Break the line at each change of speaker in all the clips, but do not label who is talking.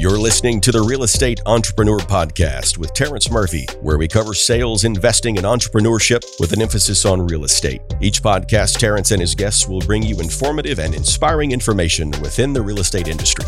You're listening to the Real Estate Entrepreneur Podcast with Terrence Murphy, where we cover sales, investing, and entrepreneurship with an emphasis on real estate. Each podcast, Terrence and his guests will bring you informative and inspiring information within the real estate industry.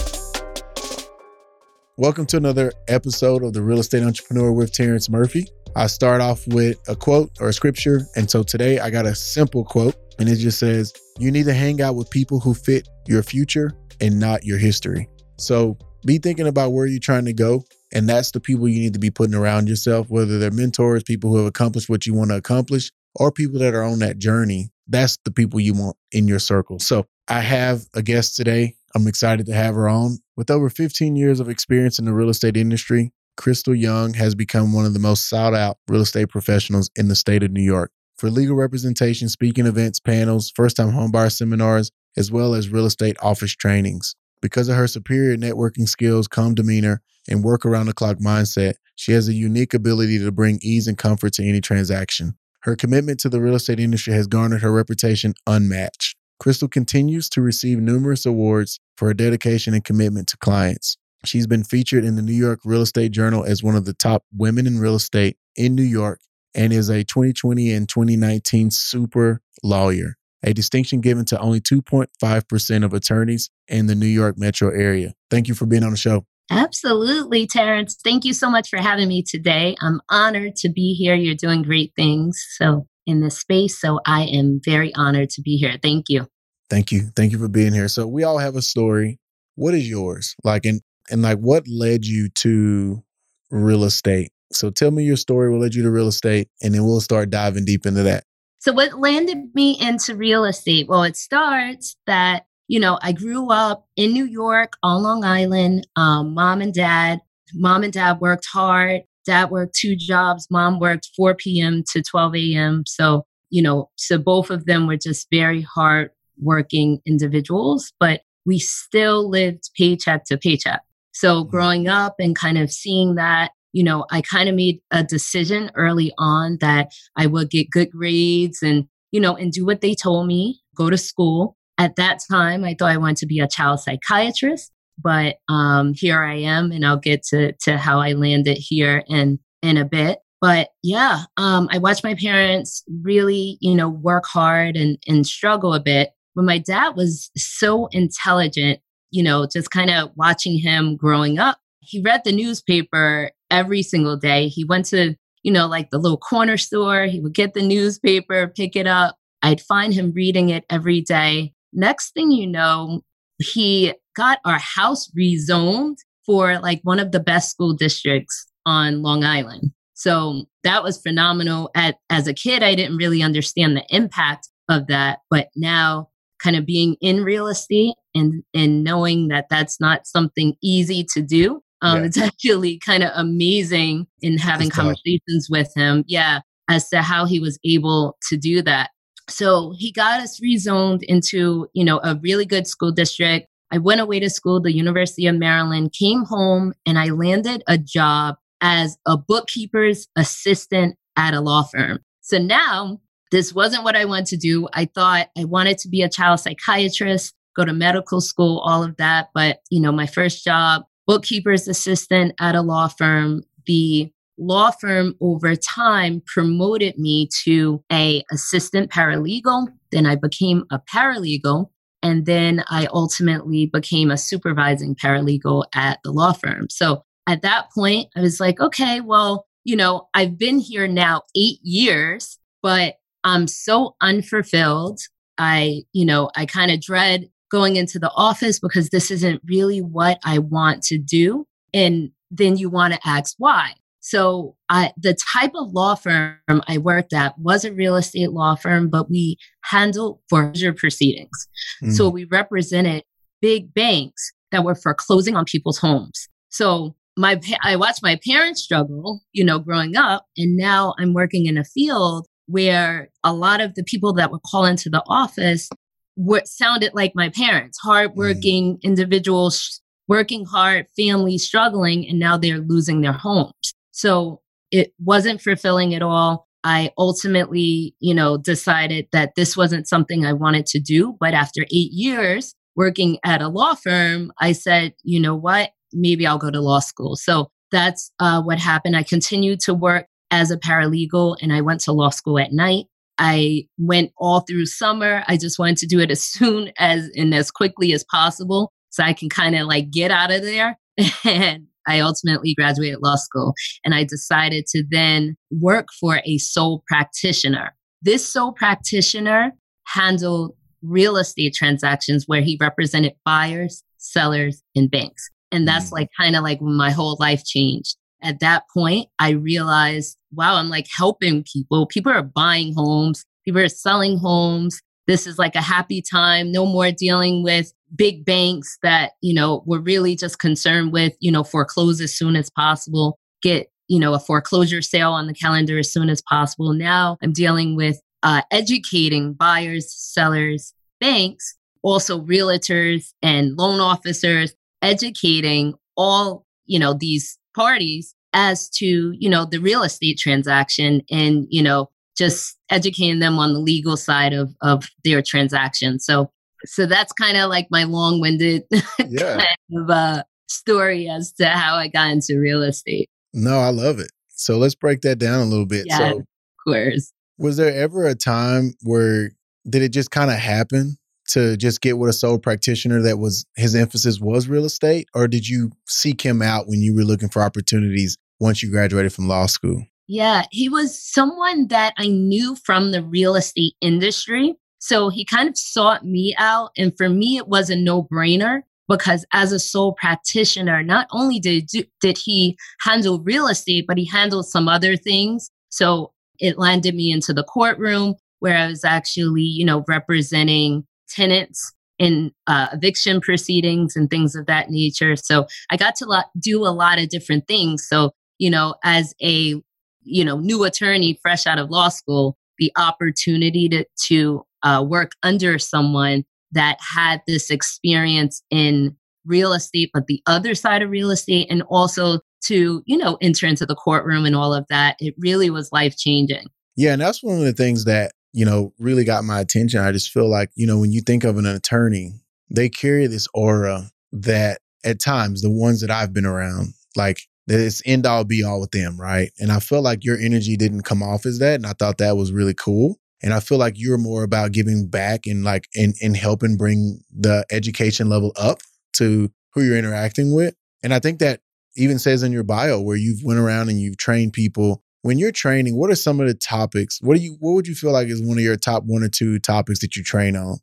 Welcome to another episode of the Real Estate Entrepreneur with Terrence Murphy. I start off with a quote or a scripture. And so today I got a simple quote, and it just says, You need to hang out with people who fit your future and not your history. So be thinking about where you're trying to go. And that's the people you need to be putting around yourself, whether they're mentors, people who have accomplished what you want to accomplish, or people that are on that journey. That's the people you want in your circle. So I have a guest today. I'm excited to have her on. With over 15 years of experience in the real estate industry, Crystal Young has become one of the most sought out real estate professionals in the state of New York. For legal representation, speaking events, panels, first time homebuyer seminars, as well as real estate office trainings. Because of her superior networking skills, calm demeanor, and work around the clock mindset, she has a unique ability to bring ease and comfort to any transaction. Her commitment to the real estate industry has garnered her reputation unmatched. Crystal continues to receive numerous awards for her dedication and commitment to clients. She's been featured in the New York Real Estate Journal as one of the top women in real estate in New York and is a 2020 and 2019 super lawyer a distinction given to only 2.5% of attorneys in the New York metro area. Thank you for being on the show.
Absolutely, Terrence. Thank you so much for having me today. I'm honored to be here. You're doing great things. So, in this space. So, I am very honored to be here. Thank you.
Thank you. Thank you for being here. So, we all have a story. What is yours? Like, and, and like, what led you to real estate? So, tell me your story. What led you to real estate? And then we'll start diving deep into that.
So, what landed me into real estate? Well, it starts that, you know, I grew up in New York on Long Island, um, mom and dad. Mom and dad worked hard. Dad worked two jobs. Mom worked 4 p.m. to 12 a.m. So, you know, so both of them were just very hard working individuals, but we still lived paycheck to paycheck. So, mm-hmm. growing up and kind of seeing that you know, I kind of made a decision early on that I would get good grades and, you know, and do what they told me, go to school. At that time, I thought I wanted to be a child psychiatrist, but um, here I am, and I'll get to, to how I landed here in, in a bit. But yeah, um, I watched my parents really, you know, work hard and, and struggle a bit. But my dad was so intelligent, you know, just kind of watching him growing up. He read the newspaper every single day. He went to, you know, like the little corner store. He would get the newspaper, pick it up. I'd find him reading it every day. Next thing you know, he got our house rezoned for like one of the best school districts on Long Island. So that was phenomenal. At, as a kid, I didn't really understand the impact of that. But now, kind of being in real estate and, and knowing that that's not something easy to do, um, yeah. It's actually kind of amazing in having That's conversations tough. with him. Yeah, as to how he was able to do that. So he got us rezoned into, you know, a really good school district. I went away to school, the University of Maryland, came home, and I landed a job as a bookkeeper's assistant at a law firm. So now this wasn't what I wanted to do. I thought I wanted to be a child psychiatrist, go to medical school, all of that. But, you know, my first job bookkeeper's assistant at a law firm. The law firm over time promoted me to a assistant paralegal. Then I became a paralegal. And then I ultimately became a supervising paralegal at the law firm. So at that point, I was like, okay, well, you know, I've been here now eight years, but I'm so unfulfilled. I, you know, I kind of dread going into the office because this isn't really what I want to do. And then you want to ask why. So I, the type of law firm I worked at was a real estate law firm, but we handled foreclosure proceedings. Mm. So we represented big banks that were foreclosing on people's homes. So my I watched my parents struggle, you know, growing up, and now I'm working in a field where a lot of the people that would call into the office what sounded like my parents, hardworking mm. individuals, working hard, families struggling, and now they're losing their homes. So it wasn't fulfilling at all. I ultimately, you know, decided that this wasn't something I wanted to do. But after eight years working at a law firm, I said, you know what? maybe I'll go to law school. So that's uh, what happened. I continued to work as a paralegal and I went to law school at night. I went all through summer. I just wanted to do it as soon as and as quickly as possible so I can kind of like get out of there. And I ultimately graduated law school and I decided to then work for a sole practitioner. This sole practitioner handled real estate transactions where he represented buyers, sellers, and banks. And that's mm. like kind of like when my whole life changed. At that point, I realized, wow, I'm like helping people. People are buying homes, people are selling homes. This is like a happy time. No more dealing with big banks that, you know, were really just concerned with, you know, foreclose as soon as possible, get, you know, a foreclosure sale on the calendar as soon as possible. Now I'm dealing with uh, educating buyers, sellers, banks, also realtors and loan officers, educating all, you know, these parties as to, you know, the real estate transaction and, you know, just educating them on the legal side of, of their transaction. So, so that's kind of like my long-winded yeah. kind of uh, story as to how I got into real estate.
No, I love it. So let's break that down a little bit.
Yeah,
so,
of course.
Was there ever a time where did it just kind of happen to just get with a sole practitioner that was his emphasis was real estate, or did you seek him out when you were looking for opportunities once you graduated from law school?
Yeah, he was someone that I knew from the real estate industry. So he kind of sought me out. And for me, it was a no brainer because as a sole practitioner, not only did, did he handle real estate, but he handled some other things. So it landed me into the courtroom where I was actually, you know, representing tenants in uh, eviction proceedings and things of that nature. So I got to lo- do a lot of different things. So, you know, as a, you know, new attorney fresh out of law school, the opportunity to, to uh, work under someone that had this experience in real estate, but the other side of real estate, and also to, you know, enter into the courtroom and all of that, it really was life changing.
Yeah. And that's one of the things that you know, really got my attention. I just feel like, you know, when you think of an attorney, they carry this aura that at times, the ones that I've been around, like it's end all be all with them, right? And I feel like your energy didn't come off as that. And I thought that was really cool. And I feel like you're more about giving back and like and, and helping bring the education level up to who you're interacting with. And I think that even says in your bio where you've went around and you've trained people when you're training, what are some of the topics? What do you what would you feel like is one of your top one or two topics that you train on?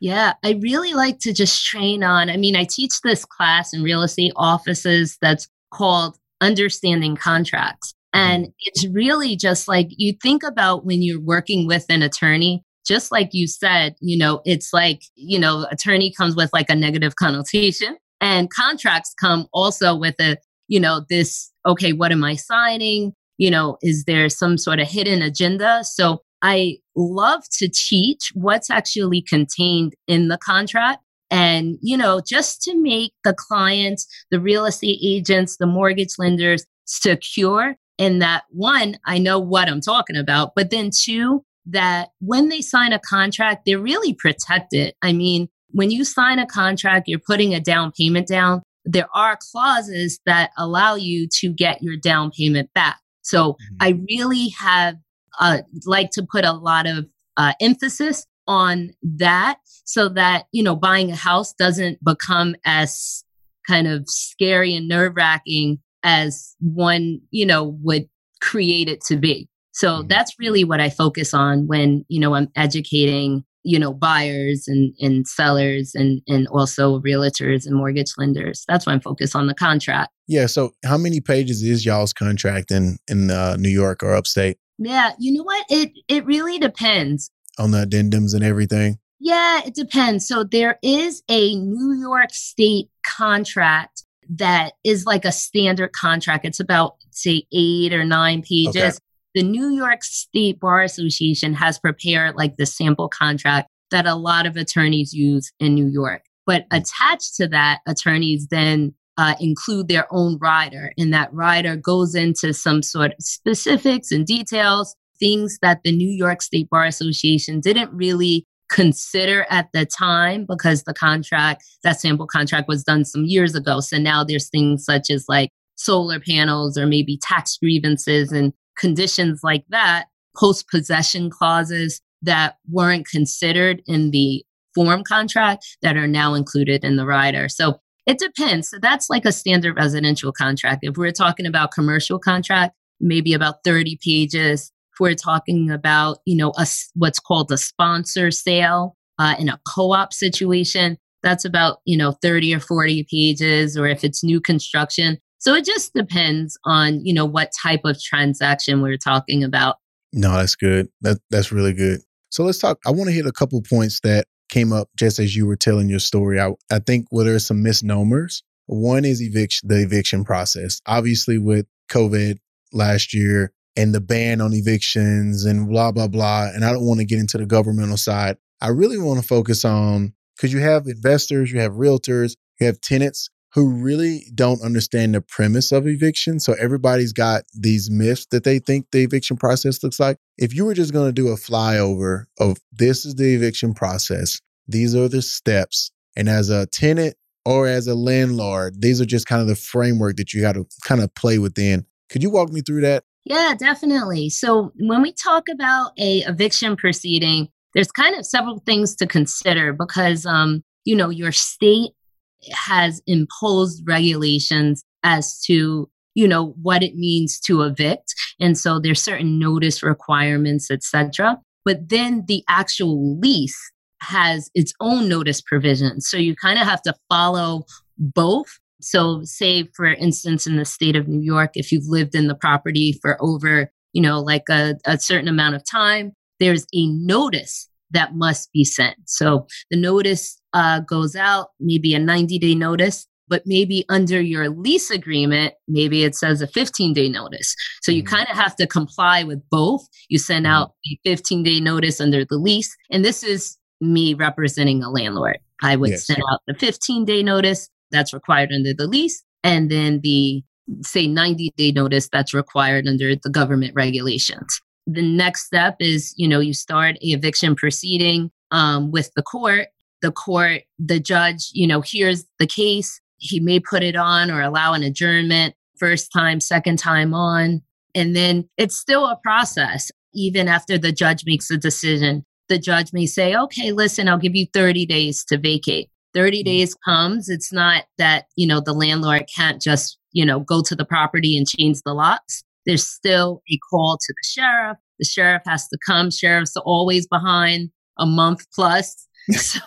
Yeah, I really like to just train on. I mean, I teach this class in real estate offices that's called Understanding Contracts. Mm-hmm. And it's really just like you think about when you're working with an attorney, just like you said, you know, it's like, you know, attorney comes with like a negative connotation and contracts come also with a, you know, this, okay, what am I signing? You know, is there some sort of hidden agenda? So I love to teach what's actually contained in the contract. And, you know, just to make the clients, the real estate agents, the mortgage lenders secure in that one, I know what I'm talking about, but then two, that when they sign a contract, they're really protected. I mean, when you sign a contract, you're putting a down payment down. There are clauses that allow you to get your down payment back. So mm-hmm. I really have uh, like to put a lot of uh, emphasis on that so that, you know, buying a house doesn't become as kind of scary and nerve wracking as one, you know, would create it to be. So mm-hmm. that's really what I focus on when, you know, I'm educating you know buyers and, and sellers and and also realtors and mortgage lenders. That's why i'm focused on the contract.
Yeah so how many pages is y'all's contract in in uh, new york or upstate?
Yeah you know what? It it really depends.
On the addendums and everything?
Yeah it depends. So there is a new york state contract that is like a standard contract. It's about say eight or nine pages. okay the New York State Bar Association has prepared like the sample contract that a lot of attorneys use in New York. But attached to that, attorneys then uh, include their own rider, and that rider goes into some sort of specifics and details, things that the New York State Bar Association didn't really consider at the time because the contract, that sample contract was done some years ago. So now there's things such as like solar panels or maybe tax grievances and conditions like that, post possession clauses that weren't considered in the form contract that are now included in the rider. So it depends. So that's like a standard residential contract. If we're talking about commercial contract, maybe about 30 pages. If we're talking about, you know, a, what's called a sponsor sale uh, in a co-op situation, that's about, you know, 30 or 40 pages. Or if it's new construction, so it just depends on, you know, what type of transaction we're talking about.
No, that's good. That that's really good. So let's talk. I want to hit a couple points that came up just as you were telling your story. I, I think well, there's some misnomers. One is eviction, the eviction process. Obviously, with COVID last year and the ban on evictions and blah blah blah. And I don't want to get into the governmental side. I really want to focus on because you have investors, you have realtors, you have tenants who really don't understand the premise of eviction. So everybody's got these myths that they think the eviction process looks like. If you were just going to do a flyover of this is the eviction process, these are the steps, and as a tenant or as a landlord, these are just kind of the framework that you got to kind of play within. Could you walk me through that?
Yeah, definitely. So when we talk about a eviction proceeding, there's kind of several things to consider because um, you know, your state has imposed regulations as to you know what it means to evict. And so there's certain notice requirements etc but then the actual lease has its own notice provisions. So you kind of have to follow both. So say for instance in the state of new york if you've lived in the property for over you know like a, a certain amount of time there's a notice that must be sent. So the notice uh, goes out, maybe a 90 day notice, but maybe under your lease agreement, maybe it says a 15 day notice. So you mm-hmm. kind of have to comply with both. You send mm-hmm. out a 15 day notice under the lease. And this is me representing a landlord. I would yes. send out the 15 day notice that's required under the lease. And then the say 90 day notice that's required under the government regulations the next step is you know you start a eviction proceeding um, with the court. The court the judge you know hears the case. He may put it on or allow an adjournment first time second time on. And then it's still a process even after the judge makes a decision. The judge may say okay listen i'll give you 30 days to vacate. 30 mm-hmm. days comes. It's not that you know the landlord can't just you know go to the property and change the locks there's still a call to the sheriff. The sheriff has to come. Sheriff's are always behind a month plus. So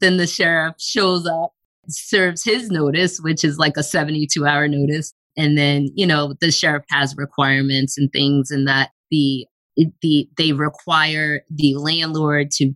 then the sheriff shows up, serves his notice, which is like a 72 hour notice. And then, you know, the sheriff has requirements and things and that the the they require the landlord to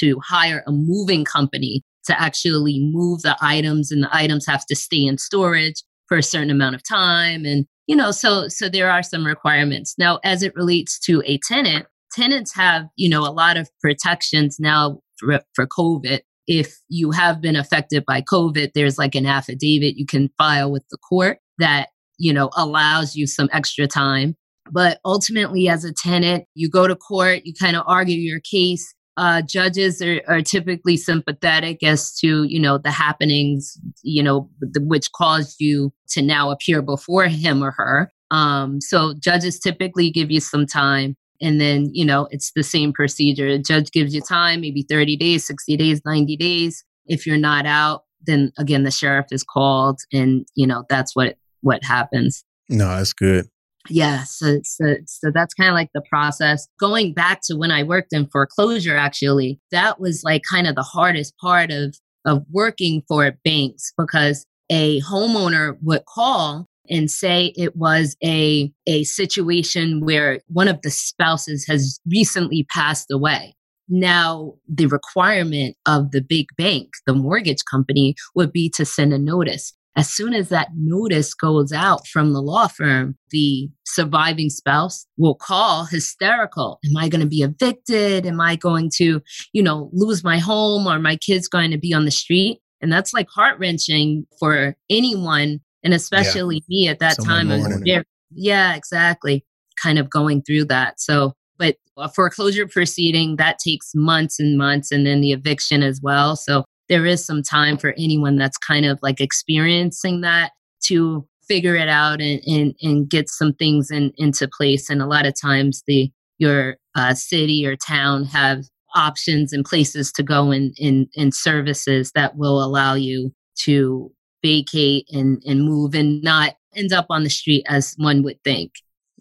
to hire a moving company to actually move the items and the items have to stay in storage for a certain amount of time and you know so so there are some requirements. Now as it relates to a tenant tenants have you know a lot of protections now for, for covid. If you have been affected by covid there's like an affidavit you can file with the court that you know allows you some extra time. But ultimately as a tenant you go to court you kind of argue your case uh, judges are, are, typically sympathetic as to you know the happenings you know the, which caused you to now appear before him or her. Um, so judges typically give you some time and then you know it's the same procedure. A judge gives you time maybe 30 days 60 days 90 days. If you're not out then again the sheriff is called and you know that's what what happens.
No that's good
yeah, so so so that's kind of like the process. Going back to when I worked in foreclosure, actually, that was like kind of the hardest part of of working for banks because a homeowner would call and say it was a a situation where one of the spouses has recently passed away. Now, the requirement of the big bank, the mortgage company, would be to send a notice as soon as that notice goes out from the law firm, the surviving spouse will call hysterical. Am I going to be evicted? Am I going to, you know, lose my home or my kids going to be on the street? And that's like heart wrenching for anyone. And especially yeah. me at that Someone time. Very, yeah, exactly. Kind of going through that. So but a foreclosure proceeding that takes months and months, and then the eviction as well. So there is some time for anyone that's kind of like experiencing that to figure it out and, and, and get some things in, into place. And a lot of times the your uh, city or town have options and places to go in, in, in services that will allow you to vacate and, and move and not end up on the street as one would think.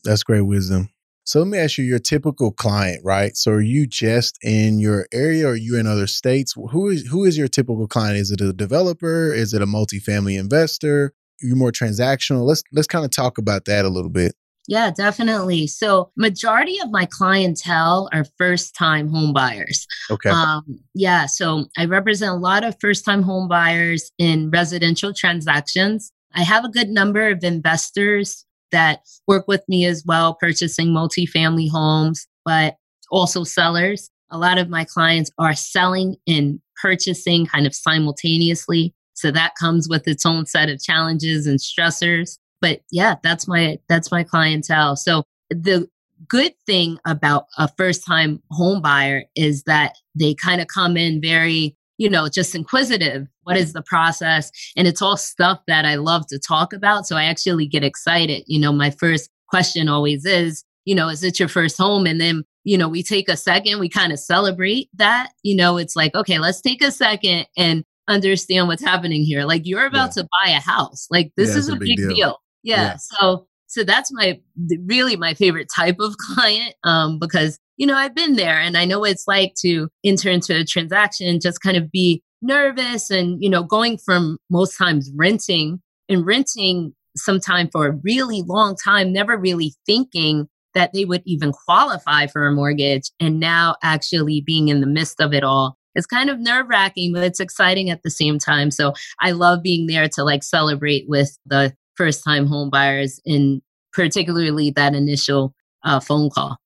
That's great wisdom. So let me ask you your typical client, right? So are you just in your area or are you in other states? Who is who is your typical client? Is it a developer? Is it a multifamily investor? Are you more transactional? Let's let's kind of talk about that a little bit.
Yeah, definitely. So majority of my clientele are first time home buyers.
Okay.
Um, yeah. So I represent a lot of first time home buyers in residential transactions. I have a good number of investors that work with me as well, purchasing multifamily homes, but also sellers. A lot of my clients are selling and purchasing kind of simultaneously. So that comes with its own set of challenges and stressors. But yeah, that's my that's my clientele. So the good thing about a first time home buyer is that they kind of come in very you know, just inquisitive. What is the process? And it's all stuff that I love to talk about. So I actually get excited. You know, my first question always is, you know, is it your first home? And then, you know, we take a second, we kind of celebrate that. You know, it's like, okay, let's take a second and understand what's happening here. Like you're about yeah. to buy a house. Like this yeah, is a, big, big deal. deal. Yeah. yeah. So so that's my really my favorite type of client um, because you know, I've been there and I know what it's like to enter into a transaction, and just kind of be nervous and, you know, going from most times renting and renting sometime for a really long time, never really thinking that they would even qualify for a mortgage. And now actually being in the midst of it all. It's kind of nerve wracking, but it's exciting at the same time. So I love being there to like celebrate with the first time home buyers in particularly that initial uh, phone call.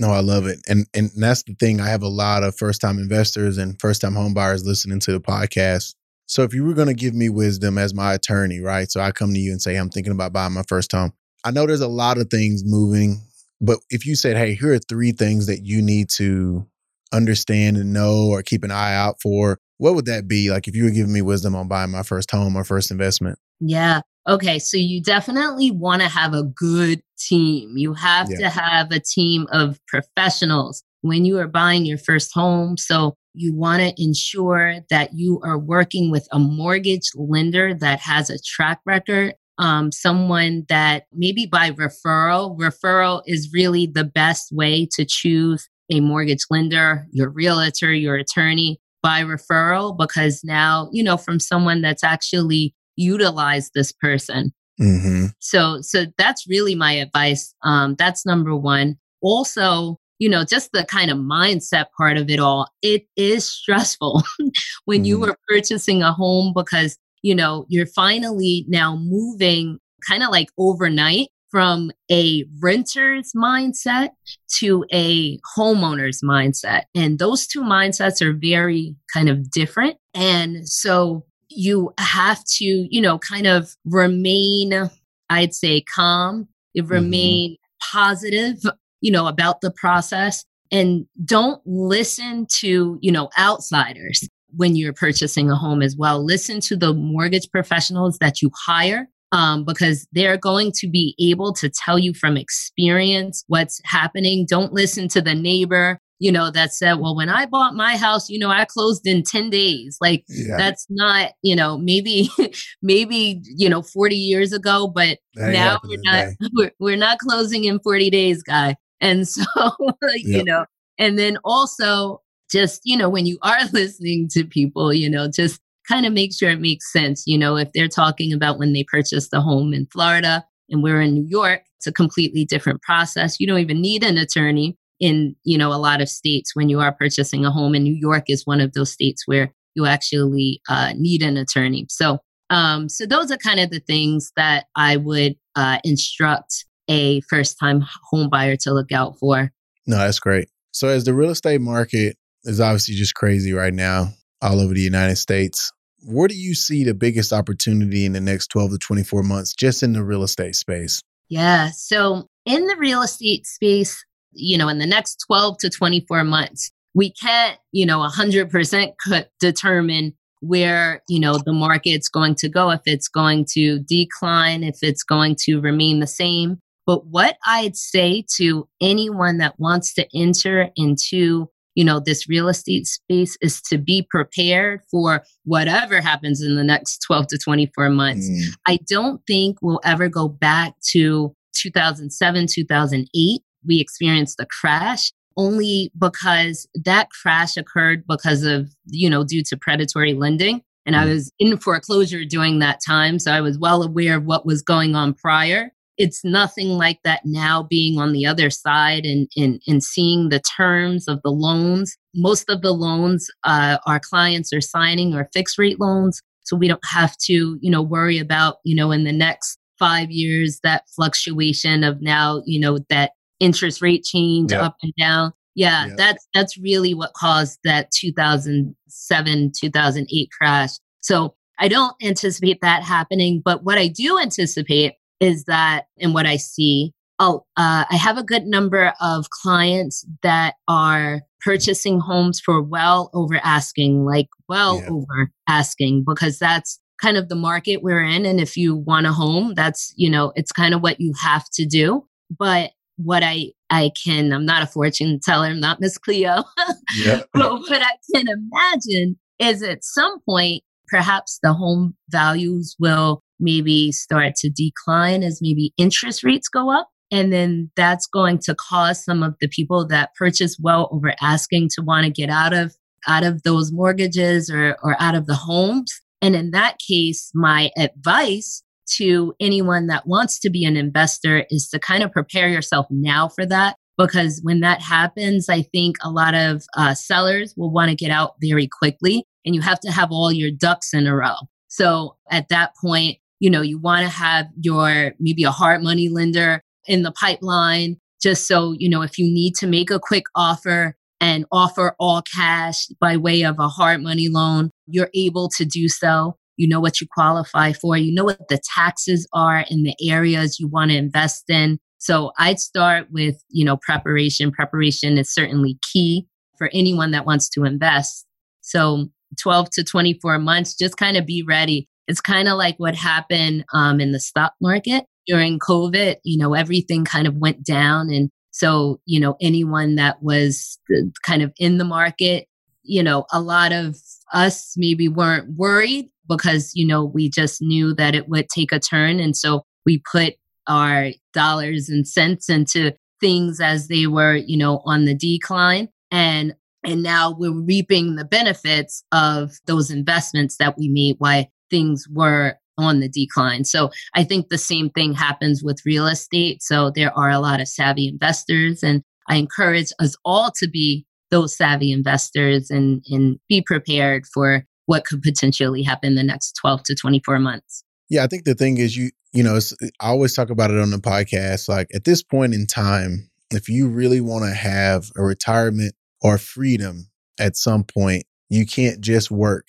No, I love it. And and that's the thing. I have a lot of first time investors and first time home buyers listening to the podcast. So if you were going to give me wisdom as my attorney, right? So I come to you and say, I'm thinking about buying my first home. I know there's a lot of things moving, but if you said, hey, here are three things that you need to understand and know or keep an eye out for, what would that be? Like if you were giving me wisdom on buying my first home or first investment?
Yeah. Okay, so you definitely want to have a good team. You have yeah. to have a team of professionals when you are buying your first home. So you want to ensure that you are working with a mortgage lender that has a track record. Um, someone that maybe by referral, referral is really the best way to choose a mortgage lender, your realtor, your attorney by referral, because now, you know, from someone that's actually utilized this person. Mm-hmm. So, so that's really my advice. Um, that's number one. Also, you know, just the kind of mindset part of it all. It is stressful when mm-hmm. you are purchasing a home because, you know, you're finally now moving kind of like overnight from a renter's mindset to a homeowner's mindset. And those two mindsets are very kind of different. And so you have to, you know, kind of remain, I'd say, calm, mm-hmm. remain mm-hmm. positive, you know, about the process and don't listen to, you know, outsiders when you're purchasing a home as well. Listen to the mortgage professionals that you hire um, because they're going to be able to tell you from experience what's happening. Don't listen to the neighbor you know, that said, well, when I bought my house, you know, I closed in 10 days. Like yeah. that's not, you know, maybe, maybe, you know, 40 years ago, but that now we're not, we're, we're not closing in 40 days, guy. And so, yep. you know, and then also just, you know, when you are listening to people, you know, just kind of make sure it makes sense. You know, if they're talking about when they purchased a home in Florida and we're in New York, it's a completely different process. You don't even need an attorney in you know a lot of states when you are purchasing a home and new york is one of those states where you actually uh, need an attorney. So um, so those are kind of the things that i would uh, instruct a first time home buyer to look out for.
No that's great. So as the real estate market is obviously just crazy right now all over the united states where do you see the biggest opportunity in the next 12 to 24 months just in the real estate space?
Yeah so in the real estate space you know, in the next 12 to 24 months, we can't, you know, 100% could determine where, you know, the market's going to go, if it's going to decline, if it's going to remain the same. But what I'd say to anyone that wants to enter into you know this real estate space is to be prepared for whatever happens in the next 12 to 24 months mm. i don't think we'll ever go back to 2007 2008 we experienced the crash only because that crash occurred because of you know due to predatory lending and i mm. was in foreclosure during that time so i was well aware of what was going on prior it's nothing like that now being on the other side and, and, and seeing the terms of the loans. Most of the loans uh, our clients are signing are fixed rate loans. So we don't have to, you know, worry about, you know, in the next five years, that fluctuation of now, you know, that interest rate change yep. up and down. Yeah, yep. that's that's really what caused that 2007 2008 crash. So I don't anticipate that happening, but what I do anticipate is that, and what I see, oh, uh, I have a good number of clients that are purchasing homes for well over asking, like well yeah. over asking, because that's kind of the market we're in. And if you want a home, that's, you know, it's kind of what you have to do. But what I I can, I'm not a fortune teller, I'm not Miss Cleo. yeah. but what I can imagine is at some point, perhaps the home values will maybe start to decline as maybe interest rates go up. And then that's going to cause some of the people that purchase well over asking to want to get out of out of those mortgages or, or out of the homes. And in that case, my advice to anyone that wants to be an investor is to kind of prepare yourself now for that. Because when that happens, I think a lot of uh, sellers will want to get out very quickly and you have to have all your ducks in a row. So at that point, you know, you want to have your maybe a hard money lender in the pipeline just so, you know, if you need to make a quick offer and offer all cash by way of a hard money loan, you're able to do so. You know what you qualify for. You know what the taxes are in the areas you want to invest in. So I'd start with, you know, preparation. Preparation is certainly key for anyone that wants to invest. So 12 to 24 months, just kind of be ready. It's kind of like what happened um, in the stock market during COVID. You know, everything kind of went down. And so, you know, anyone that was kind of in the market, you know, a lot of us maybe weren't worried because, you know, we just knew that it would take a turn. And so we put our dollars and cents into things as they were, you know, on the decline. And and now we're reaping the benefits of those investments that we made while things were on the decline. So I think the same thing happens with real estate. So there are a lot of savvy investors, and I encourage us all to be those savvy investors and, and be prepared for what could potentially happen the next 12 to 24 months.
Yeah, I think the thing is, you, you know, I always talk about it on the podcast. Like at this point in time, if you really want to have a retirement or freedom at some point, you can't just work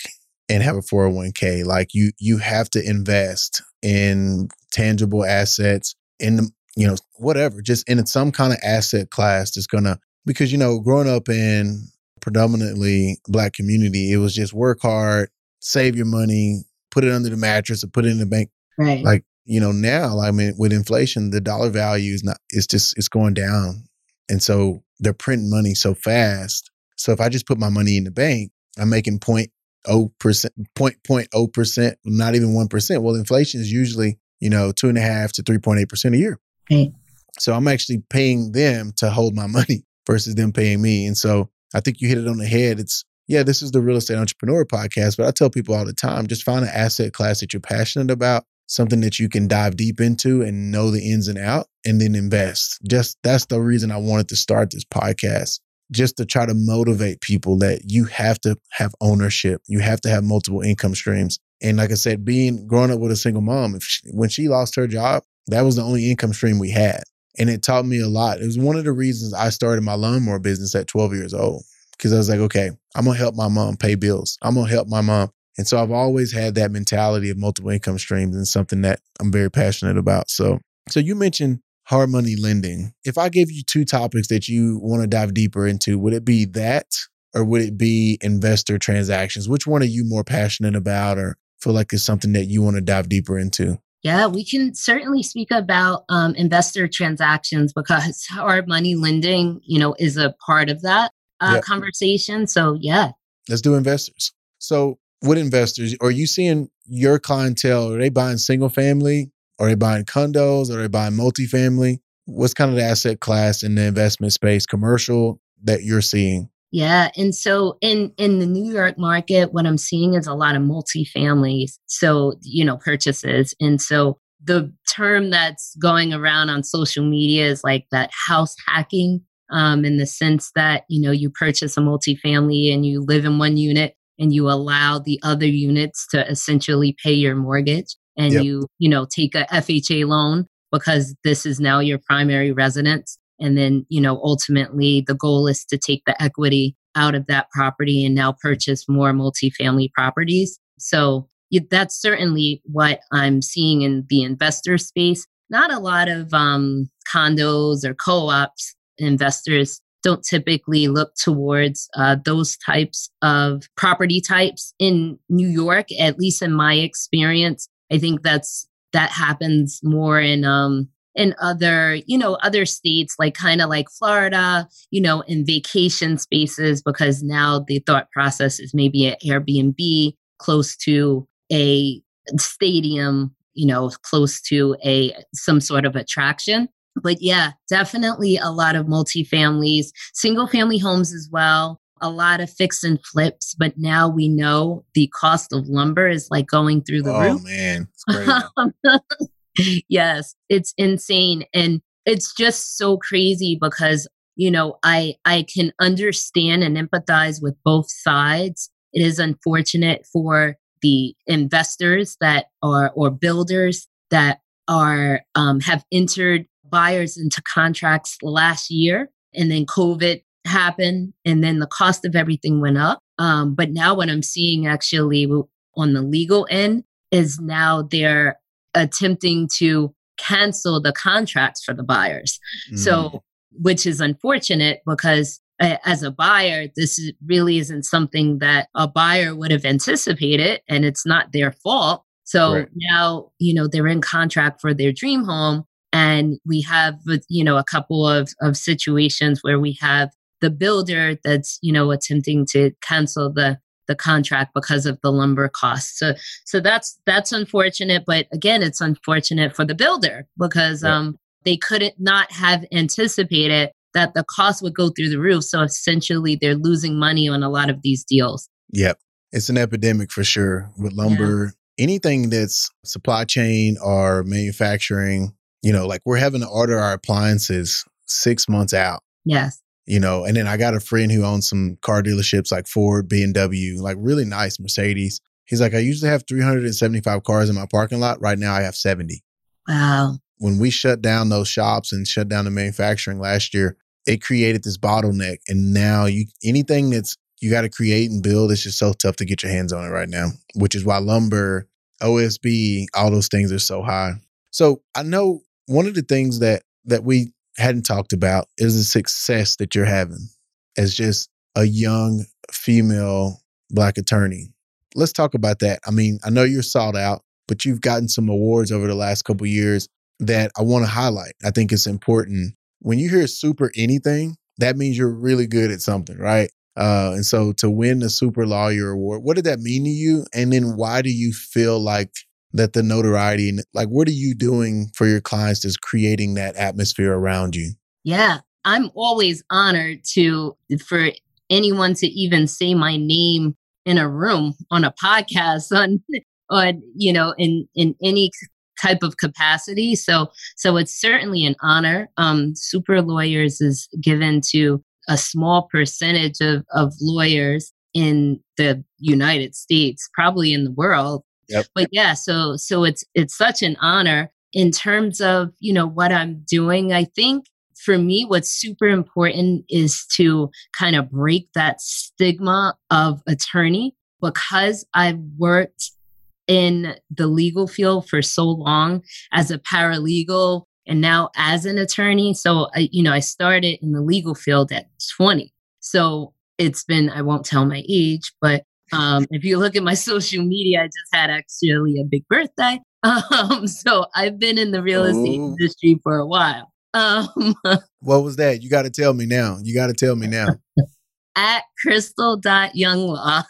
and have a 401k. Like you you have to invest in tangible assets in the, you know whatever just in some kind of asset class that's going to because you know growing up in predominantly black community it was just work hard save your money put it under the mattress or put it in the bank
right
like you know now i mean with inflation the dollar value is not it's just it's going down and so they're printing money so fast so if i just put my money in the bank i'm making point oh percent, point point oh percent, not even one percent. Well, inflation is usually you know two and a half to three point eight percent a year.
Right.
So I'm actually paying them to hold my money versus them paying me. And so I think you hit it on the head. It's yeah, this is the real estate entrepreneur podcast, but I tell people all the time, just find an asset class that you're passionate about, something that you can dive deep into and know the ins and out, and then invest. Just that's the reason I wanted to start this podcast just to try to motivate people that you have to have ownership. You have to have multiple income streams. And like I said, being growing up with a single mom, she, when she lost her job, that was the only income stream we had. And it taught me a lot. It was one of the reasons I started my lawnmower business at 12 years old. Cause I was like, okay, I'm gonna help my mom pay bills. I'm gonna help my mom. And so I've always had that mentality of multiple income streams and something that I'm very passionate about. So so you mentioned hard money lending. If I gave you two topics that you want to dive deeper into, would it be that or would it be investor transactions? Which one are you more passionate about or feel like it's something that you want to dive deeper into?
Yeah, we can certainly speak about um, investor transactions because our money lending, you know, is a part of that uh, conversation. So yeah,
let's do investors. So with investors, are you seeing your clientele? Are they buying single family? Are they buying condos? Are they buying multifamily? What's kind of the asset class in the investment space, commercial that you're seeing?
Yeah, and so in in the New York market, what I'm seeing is a lot of multifamilies. So you know purchases, and so the term that's going around on social media is like that house hacking, um, in the sense that you know you purchase a multifamily and you live in one unit and you allow the other units to essentially pay your mortgage, and yep. you you know take a FHA loan because this is now your primary residence and then, you know, ultimately the goal is to take the equity out of that property and now purchase more multifamily properties. So that's certainly what I'm seeing in the investor space. Not a lot of um, condos or co ops. Investors don't typically look towards uh, those types of property types in New York, at least in my experience. I think that's that happens more in um, in other, you know, other states, like kind of like Florida, you know, in vacation spaces, because now the thought process is maybe an Airbnb close to a stadium, you know, close to a some sort of attraction. But yeah, definitely a lot of multifamilies, single family homes as well, a lot of fix and flips. But now we know the cost of lumber is like going through the
oh,
roof.
Oh man, it's
yes, it's insane. And it's just so crazy because, you know, I I can understand and empathize with both sides. It is unfortunate for the investors that are or builders that are um, have entered buyers into contracts last year and then covid happened and then the cost of everything went up um, but now what i'm seeing actually on the legal end is now they're attempting to cancel the contracts for the buyers. Mm. So, which is unfortunate because uh, as a buyer, this is, really isn't something that a buyer would have anticipated and it's not their fault. So right. now, you know, they're in contract for their dream home. And we have, you know, a couple of, of situations where we have the builder that's, you know, attempting to cancel the the contract because of the lumber costs. So so that's that's unfortunate, but again, it's unfortunate for the builder because yeah. um they couldn't not have anticipated that the cost would go through the roof. So essentially they're losing money on a lot of these deals.
Yep. It's an epidemic for sure with lumber. Anything that's supply chain or manufacturing, you know, like we're having to order our appliances six months out.
Yes
you know and then i got a friend who owns some car dealerships like ford bmw like really nice mercedes. He's like i usually have 375 cars in my parking lot. Right now i have 70
wow.
When we shut down those shops and shut down the manufacturing last year it created this bottleneck and now you anything that's you got to create and build it's just so tough to get your hands on it right now which is why lumber osb all those things are so high. So i know one of the things that that we hadn't talked about is the success that you're having as just a young female black attorney. Let's talk about that. I mean, I know you're sought out, but you've gotten some awards over the last couple years that I want to highlight. I think it's important. When you hear super anything, that means you're really good at something, right? Uh, and so to win the Super Lawyer Award, what did that mean to you? And then why do you feel like that the notoriety and like what are you doing for your clients is creating that atmosphere around you?
Yeah i'm always honored to for anyone to even say my name in a room on a podcast on on you know in in any type of capacity. So so it's certainly an honor. Um super lawyers is given to a small percentage of of lawyers in the united states probably in the world
Yep.
But yeah, so so it's it's such an honor in terms of, you know, what I'm doing. I think for me what's super important is to kind of break that stigma of attorney because I've worked in the legal field for so long as a paralegal and now as an attorney. So, I, you know, I started in the legal field at 20. So it's been, I won't tell my age, but um, if you look at my social media, I just had actually a big birthday. Um, so I've been in the real estate
Ooh.
industry for a while. Um,
What was that? You got to tell me now. You got to tell me now.
at crystal.younglaw.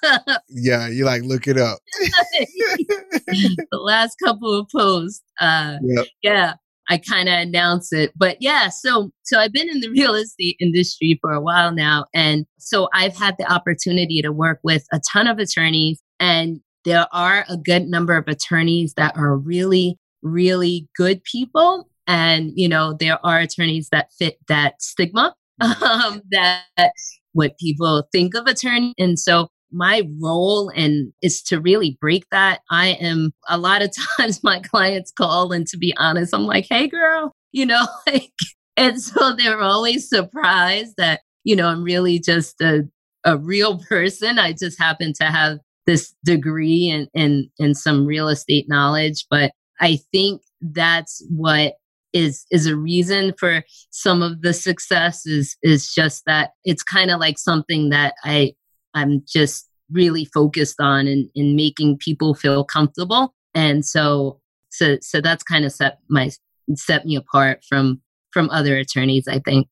yeah, you like look it up.
the last couple of posts. Uh,
Yep.
yeah, I kind of announce it. But yeah, so so I've been in the real estate industry for a while now, and so I've had the opportunity to work with a ton of attorneys, and there are a good number of attorneys that are really, really good people, and you know there are attorneys that fit that stigma um, that what people think of attorney, and so my role and is to really break that. I am a lot of times my clients call and to be honest, I'm like, hey girl, you know, like and so they're always surprised that, you know, I'm really just a, a real person. I just happen to have this degree and and in some real estate knowledge. But I think that's what is is a reason for some of the success is is just that it's kind of like something that I I'm just really focused on in, in making people feel comfortable. And so so so that's kind of set my set me apart from from other attorneys, I think.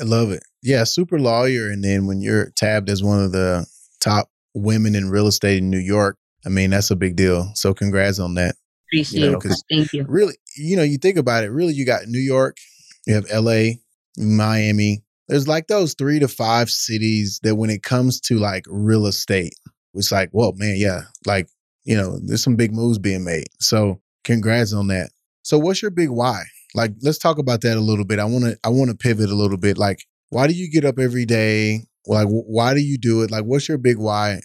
I love it. Yeah, super lawyer. And then when you're tabbed as one of the top women in real estate in New York, I mean, that's a big deal. So congrats on that.
Appreciate
know,
it. Thank you.
Really, you know, you think about it, really, you got New York, you have LA, Miami. There's like those three to five cities that when it comes to like real estate, it's like, well, man, yeah, like, you know, there's some big moves being made. So congrats on that. So what's your big why? Like, let's talk about that a little bit. I want to, I want to pivot a little bit. Like, why do you get up every day? Like, why do you do it? Like, what's your big why?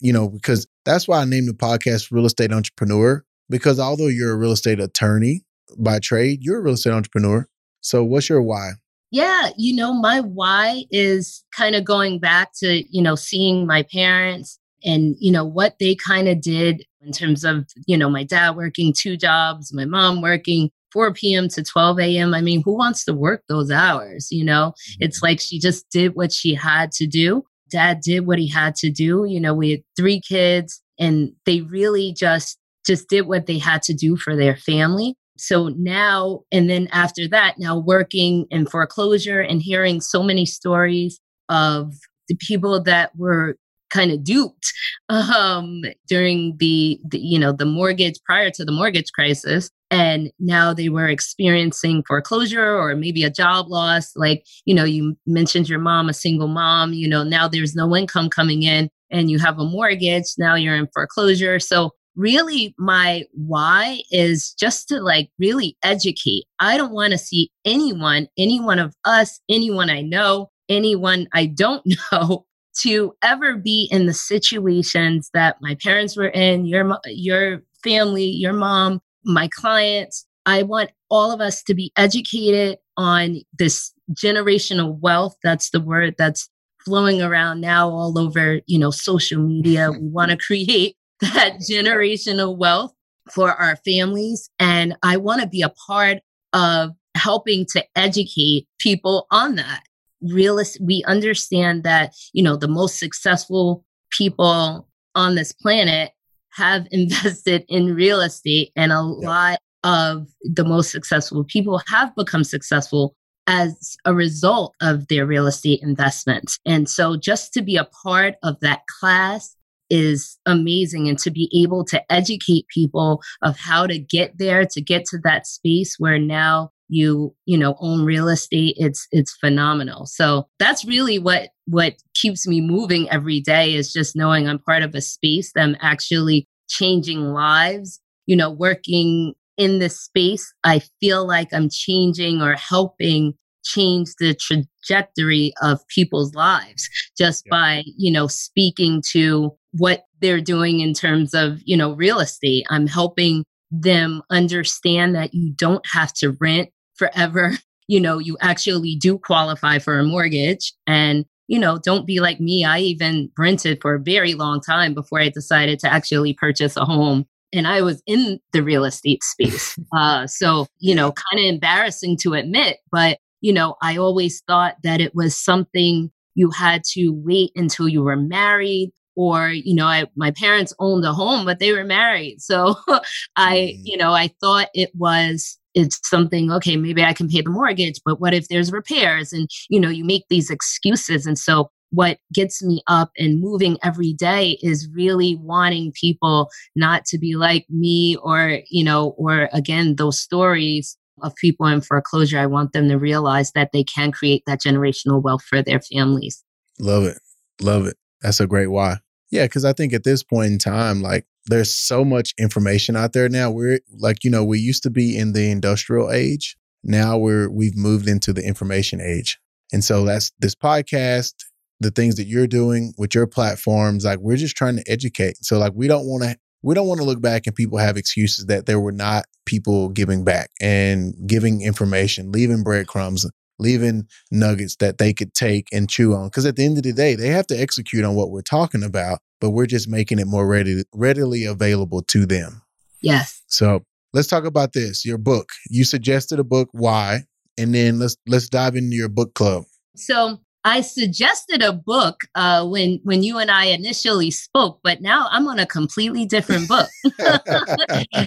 You know, because that's why I named the podcast Real Estate Entrepreneur. Because although you're a real estate attorney by trade, you're a real estate entrepreneur. So, what's your why?
Yeah, you know, my why is kind of going back to, you know, seeing my parents and, you know, what they kind of did in terms of, you know, my dad working two jobs, my mom working 4 p.m. to 12 a.m. I mean, who wants to work those hours? You know, it's mm-hmm. like she just did what she had to do. Dad did what he had to do. You know, we had three kids and they really just just did what they had to do for their family. So now, and then after that, now working in foreclosure and hearing so many stories of the people that were kind of duped um, during the, the, you know, the mortgage prior to the mortgage crisis. And now they were experiencing foreclosure or maybe a job loss. Like, you know, you mentioned your mom, a single mom, you know, now there's no income coming in and you have a mortgage. Now you're in foreclosure. So really my why is just to like really educate. I don't want to see anyone, any one of us, anyone I know, anyone I don't know to ever be in the situations that my parents were in, your your family, your mom, my clients. I want all of us to be educated on this generational wealth. That's the word that's flowing around now all over, you know, social media. We want to create that generational wealth for our families. And I want to be a part of helping to educate people on that. Realist, we understand that, you know, the most successful people on this planet have invested in real estate and a lot of the most successful people have become successful as a result of their real estate investments. And so just to be a part of that class is amazing and to be able to educate people of how to get there to get to that space where now you you know own real estate it's it's phenomenal so that's really what what keeps me moving every day is just knowing i'm part of a space that i'm actually changing lives you know working in this space i feel like i'm changing or helping change the trajectory of people's lives just
Yeah.
by you know speaking to what they're doing in terms of you know real estate. I'm helping them understand that you don't have to rent forever. You know you actually do qualify for a mortgage. And you know don't be like me. I even rented for a very long time before i decided to actually purchase a home. And I was in the real estate space. Uh, so, you know, kind of embarrassing to admit, but, you know, I always thought that it was something you had to wait until you were married or you know I, my parents owned a home but they were married so i mm. you know i thought it was it's something okay maybe i can pay the mortgage but what if there's repairs and you know you make these excuses and so what gets me up and moving every day is really wanting people not to be like me or, you know, or again, those stories of people in foreclosure. I want them to realize that they can create that generational wealth for their families.
Love it. Love it. That's a great why. Yeah, because I think at this point in time, like there's so much information out there now. We're like, you know, we used to be in the industrial age. Now we're we've moved into the information age. And so that's this podcast the things that you're doing with your platforms like we're just trying to educate so like we don't want to we don't want to look back and people have excuses that there were not people giving back and giving information leaving breadcrumbs leaving nuggets that they could take and chew on because at the end of the day they have to execute on what we're talking about but we're just making it more ready, readily available to them.
Yes.
So let's talk about this your book. You suggested a book why? And then let's let's dive into your book club.
So I suggested a book uh, when when you and I initially spoke, but now I'm on a completely different book.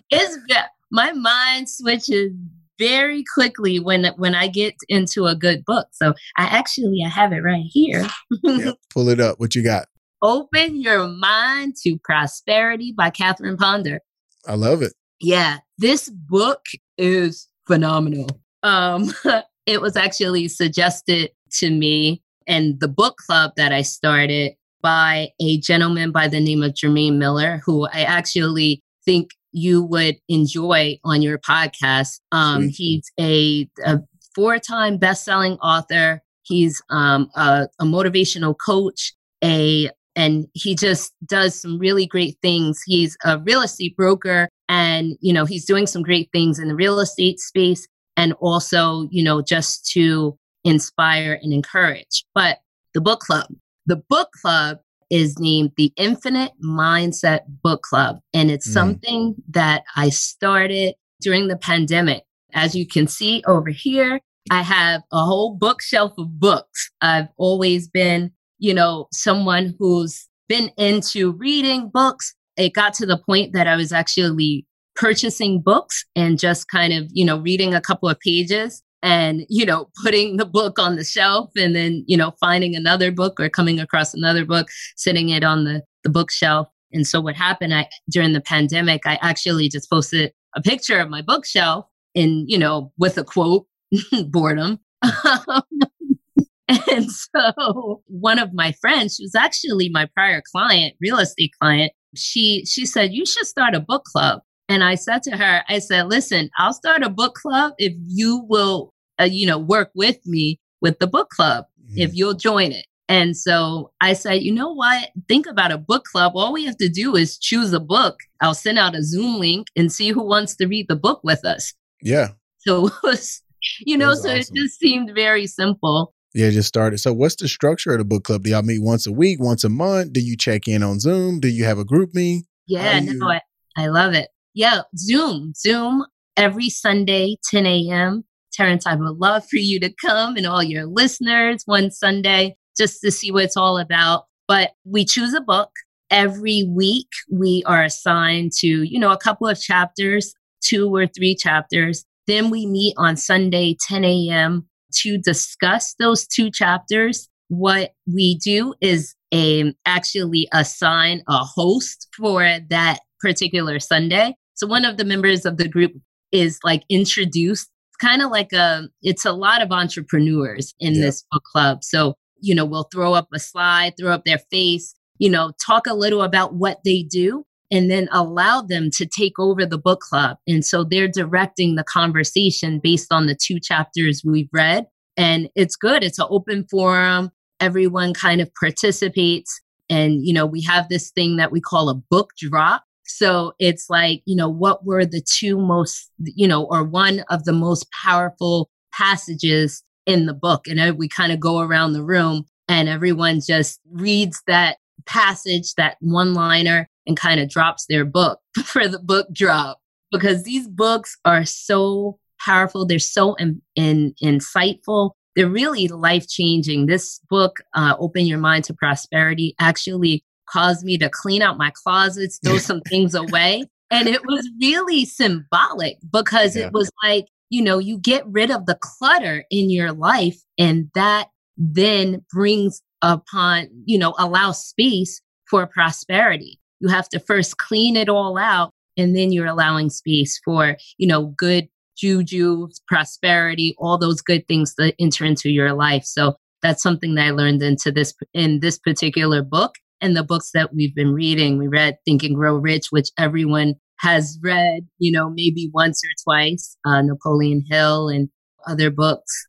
it's my mind switches very quickly when when I get into a good book. So I actually I have it right here.
yep, pull it up. What you got?
Open Your Mind to Prosperity by Catherine Ponder.
I love it.
Yeah, this book is phenomenal. Um, it was actually suggested to me and the book club that I started by a gentleman by the name of Jermaine Miller, who I actually think you would enjoy on your podcast. Um, he's a, a four time best selling author. He's um, a, a motivational coach, a and he just does some really great things. He's a real estate broker and you know he's doing some great things in the real estate space and also you know just to inspire, and encourage. But the book club, the book club is named the Infinite Mindset Book Club. And it's mm. something that I started during the pandemic. As you can see over here, I have a whole bookshelf of books. I've always been, you know, someone who's been into reading books. It got to the point that I was actually purchasing books and just kind of, you know, reading a couple of pages and you know putting the book on the shelf and then you know finding another book or coming across another book sitting it on the, the bookshelf. And so what happened i during the pandemic i actually just posted a picture of my bookshelf and you know with a quote boredom. And so one of my friends she was actually my prior client real estate client she she said you should start a book club. And I said to her, I said, listen, I'll start a book club if you will, uh, you know, work with me with the book club, mm-hmm. if you'll join it. And so I said, you know what? Think about a book club. All we have to do is choose a book. I'll send out a Zoom link and see who wants to read the book with us.
Yeah.
So, you know, so awesome. it just seemed very simple.
Yeah, just started. So, what's the structure of the book club? Do y'all meet once a week, once a month? Do you check in on Zoom? Do you have a GroupMe?
Yeah, you... no, I, I love it. Yeah, Zoom, Zoom every Sunday, 10 a.m. Terrence, I would love for you to come and all your listeners one Sunday just to see what it's all about. But we choose a book. Every week, we are assigned to, you know, a couple of chapters, two or three chapters. Then we meet on Sunday, 10 a.m. to discuss those two chapters. What we do is a, actually assign a host for that particular Sunday. So one of the members of the group is like introduced kind of like a it's a lot of entrepreneurs in yeah. this book club. So, you know, we'll throw up a slide, throw up their face, you know, talk a little about what they do and then allow them to take over the book club. And so they're directing the conversation based on the two chapters we've read. And it's good. It's an open forum. Everyone kind of participates. And, you know, we have this thing that we call a book drop. So it's like, you know, what were the two most, you know, or one of the most powerful passages in the book? And we kind of go around the room and everyone just reads that passage, that one liner, and kind of drops their book for the book drop because these books are so powerful. They're so in, in, insightful. They're really life changing. This book, uh, Open Your Mind to Prosperity, actually caused me to clean out my closets, throw some things away. And it was really symbolic because yeah. it was like, you know, you get rid of the clutter in your life, and that then brings upon, you know, allow space for prosperity. You have to first clean it all out and then you're allowing space for, you know, good juju, prosperity, all those good things that enter into your life. So that's something that I learned into this in this particular book and the books that we've been reading. We read Think and Grow Rich, which everyone has read, you know, maybe once or twice, uh, Napoleon Hill and other books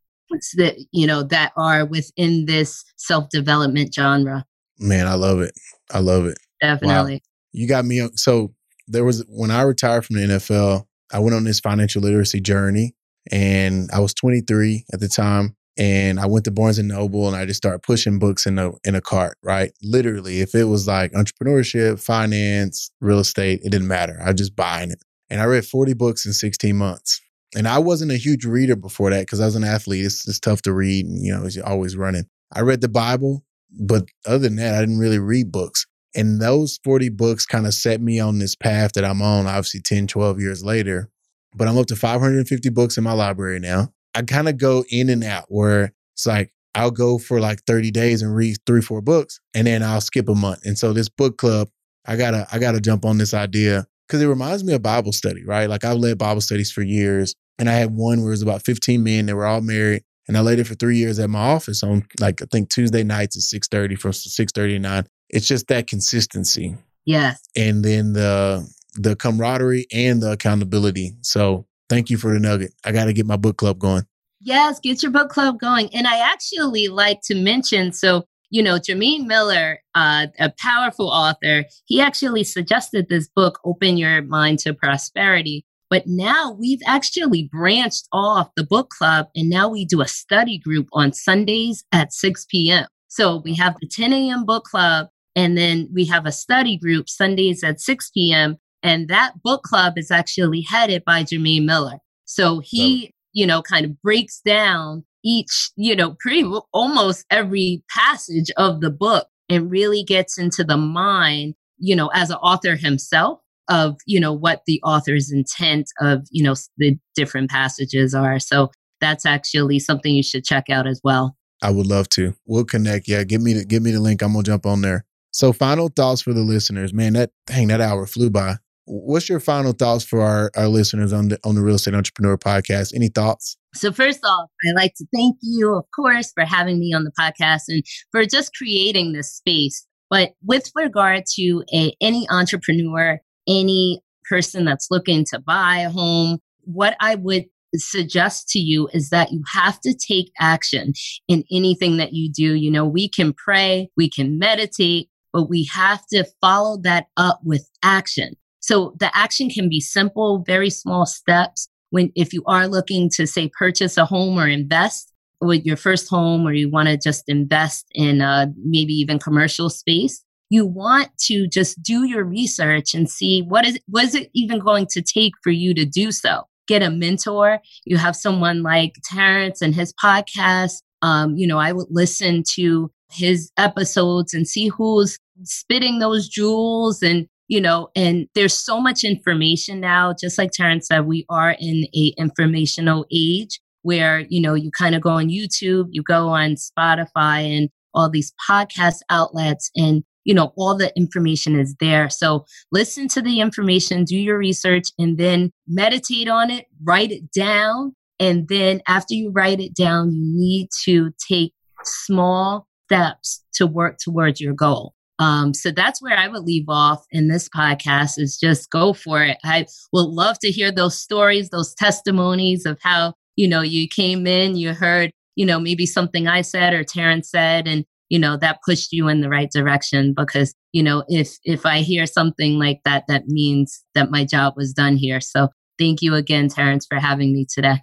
that you know that are within this self-development genre.
Man, I love it. I love it.
Definitely.
Wow. You got me. So there was when I retired from the NFL, I went on this financial literacy journey, and I was 23 at the time. And I went to Barnes and Noble, and I just started pushing books in a in a cart. Right, literally, if it was like entrepreneurship, finance, real estate, it didn't matter. I was just buying it. And I read 40 books in 16 months. And I wasn't a huge reader before that because I was an athlete. It's, it's tough to read, and you know, it's always running. I read the Bible, but other than that, I didn't really read books. And those 40 books kind of set me on this path that I'm on, obviously 10, 12 years later. But I'm up to 550 books in my library now. I kind of go in and out where it's like I'll go for like 30 days and read three, four books, and then I'll skip a month. And so this book club, I gotta, I gotta jump on this idea because it reminds me of Bible study, right? Like I've led Bible studies for years, and I had one where it was about 15 men that were all married. And I led it for three years at my office on like I think Tuesday nights at 6:30 from 6:30 to 9 it's just that consistency.
Yes.
And then the the camaraderie and the accountability. So thank you for the nugget. I got to get my book club going.
Yes, get your book club going. And I actually like to mention so, you know, Jermaine Miller, uh, a powerful author, he actually suggested this book, Open Your Mind to Prosperity. But now we've actually branched off the book club and now we do a study group on Sundays at 6 p.m. So we have the 10 a.m. book club and then we have a study group Sundays at 6 p.m. And that book club is actually headed by Jermaine Miller. So he, you know, kind of breaks down each, you know, pretty almost every passage of the book and really gets into the mind, you know, as an author himself of, you know, what the author's intent of, you know, the different passages are. So that's actually something you should check out as well.
I would love to. We'll connect. Yeah, give me the give me the link. I'm gonna jump on there. So, final thoughts for the listeners, man. That dang, that hour flew by. What's your final thoughts for our, our listeners on the on the Real Estate Entrepreneur Podcast? Any thoughts?
So, first off, I'd like to thank you, of course, for having me on the podcast and for just creating this space. But with regard to a, any entrepreneur, any person that's looking to buy a home, what I would suggest to you is that you have to take action in anything that you do. You know, we can pray, we can meditate, but we have to follow that up with action. So the action can be simple, very small steps. When, if you are looking to say purchase a home or invest with your first home, or you want to just invest in uh, maybe even commercial space, you want to just do your research and see what is what is it even going to take for you to do so. Get a mentor. You have someone like Terrence and his podcast. Um, you know, I would listen to his episodes and see who's spitting those jewels and you know and there's so much information now just like terrence said we are in a informational age where you know you kind of go on youtube you go on spotify and all these podcast outlets and you know all the information is there so listen to the information do your research and then meditate on it write it down and then after you write it down you need to take small steps to work towards your goal. Um, so that's where I would leave off in this podcast is just go for it. I would love to hear those stories, those testimonies of how, you know, you came in, you heard, you know, maybe something I said or Terrence said, and, you know, that pushed you in the right direction because, you know, if, if I hear something like that, that means that my job was done here. So thank you again, Terrence, for having me today.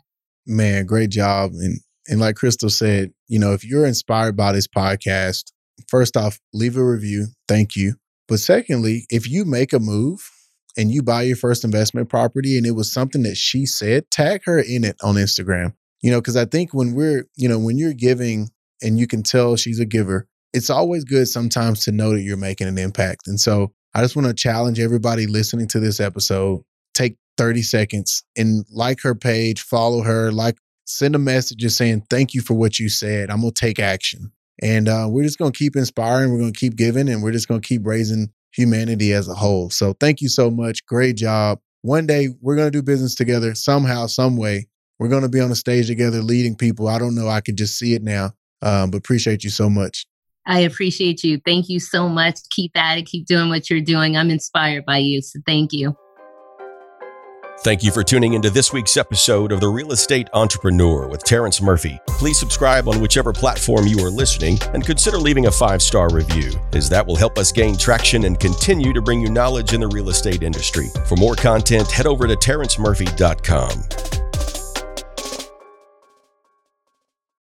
Man, great job. And and like Crystal said, you know, if you're inspired by this podcast, first off, leave a review. Thank you. But secondly, if you make a move and you buy your first investment property and it was something that she said, tag her in it on Instagram. You know, because I think when we're, you know, when you're giving and you can tell she's a giver, it's always good sometimes to know that you're making an impact. And so I just want to challenge everybody listening to this episode take 30 seconds and like her page, follow her, like, send a message just saying, thank you for what you said. I'm going to take action. And uh, we're just going to keep inspiring. We're going to keep giving and we're just going to keep raising humanity as a whole. So thank you so much. Great job. One day we're going to do business together somehow, some way. We're going to be on a stage together leading people. I don't know. I could just see it now. Um, but appreciate you so much.
I appreciate you. Thank you so much. Keep at it. Keep doing what you're doing. I'm inspired by you. So thank you.
Thank you for tuning into this week's episode of The Real Estate Entrepreneur with Terrence Murphy. Please subscribe on whichever platform you are listening and consider leaving a five star review, as that will help us gain traction and continue to bring you knowledge in the real estate industry. For more content, head over to terrencemurphy.com.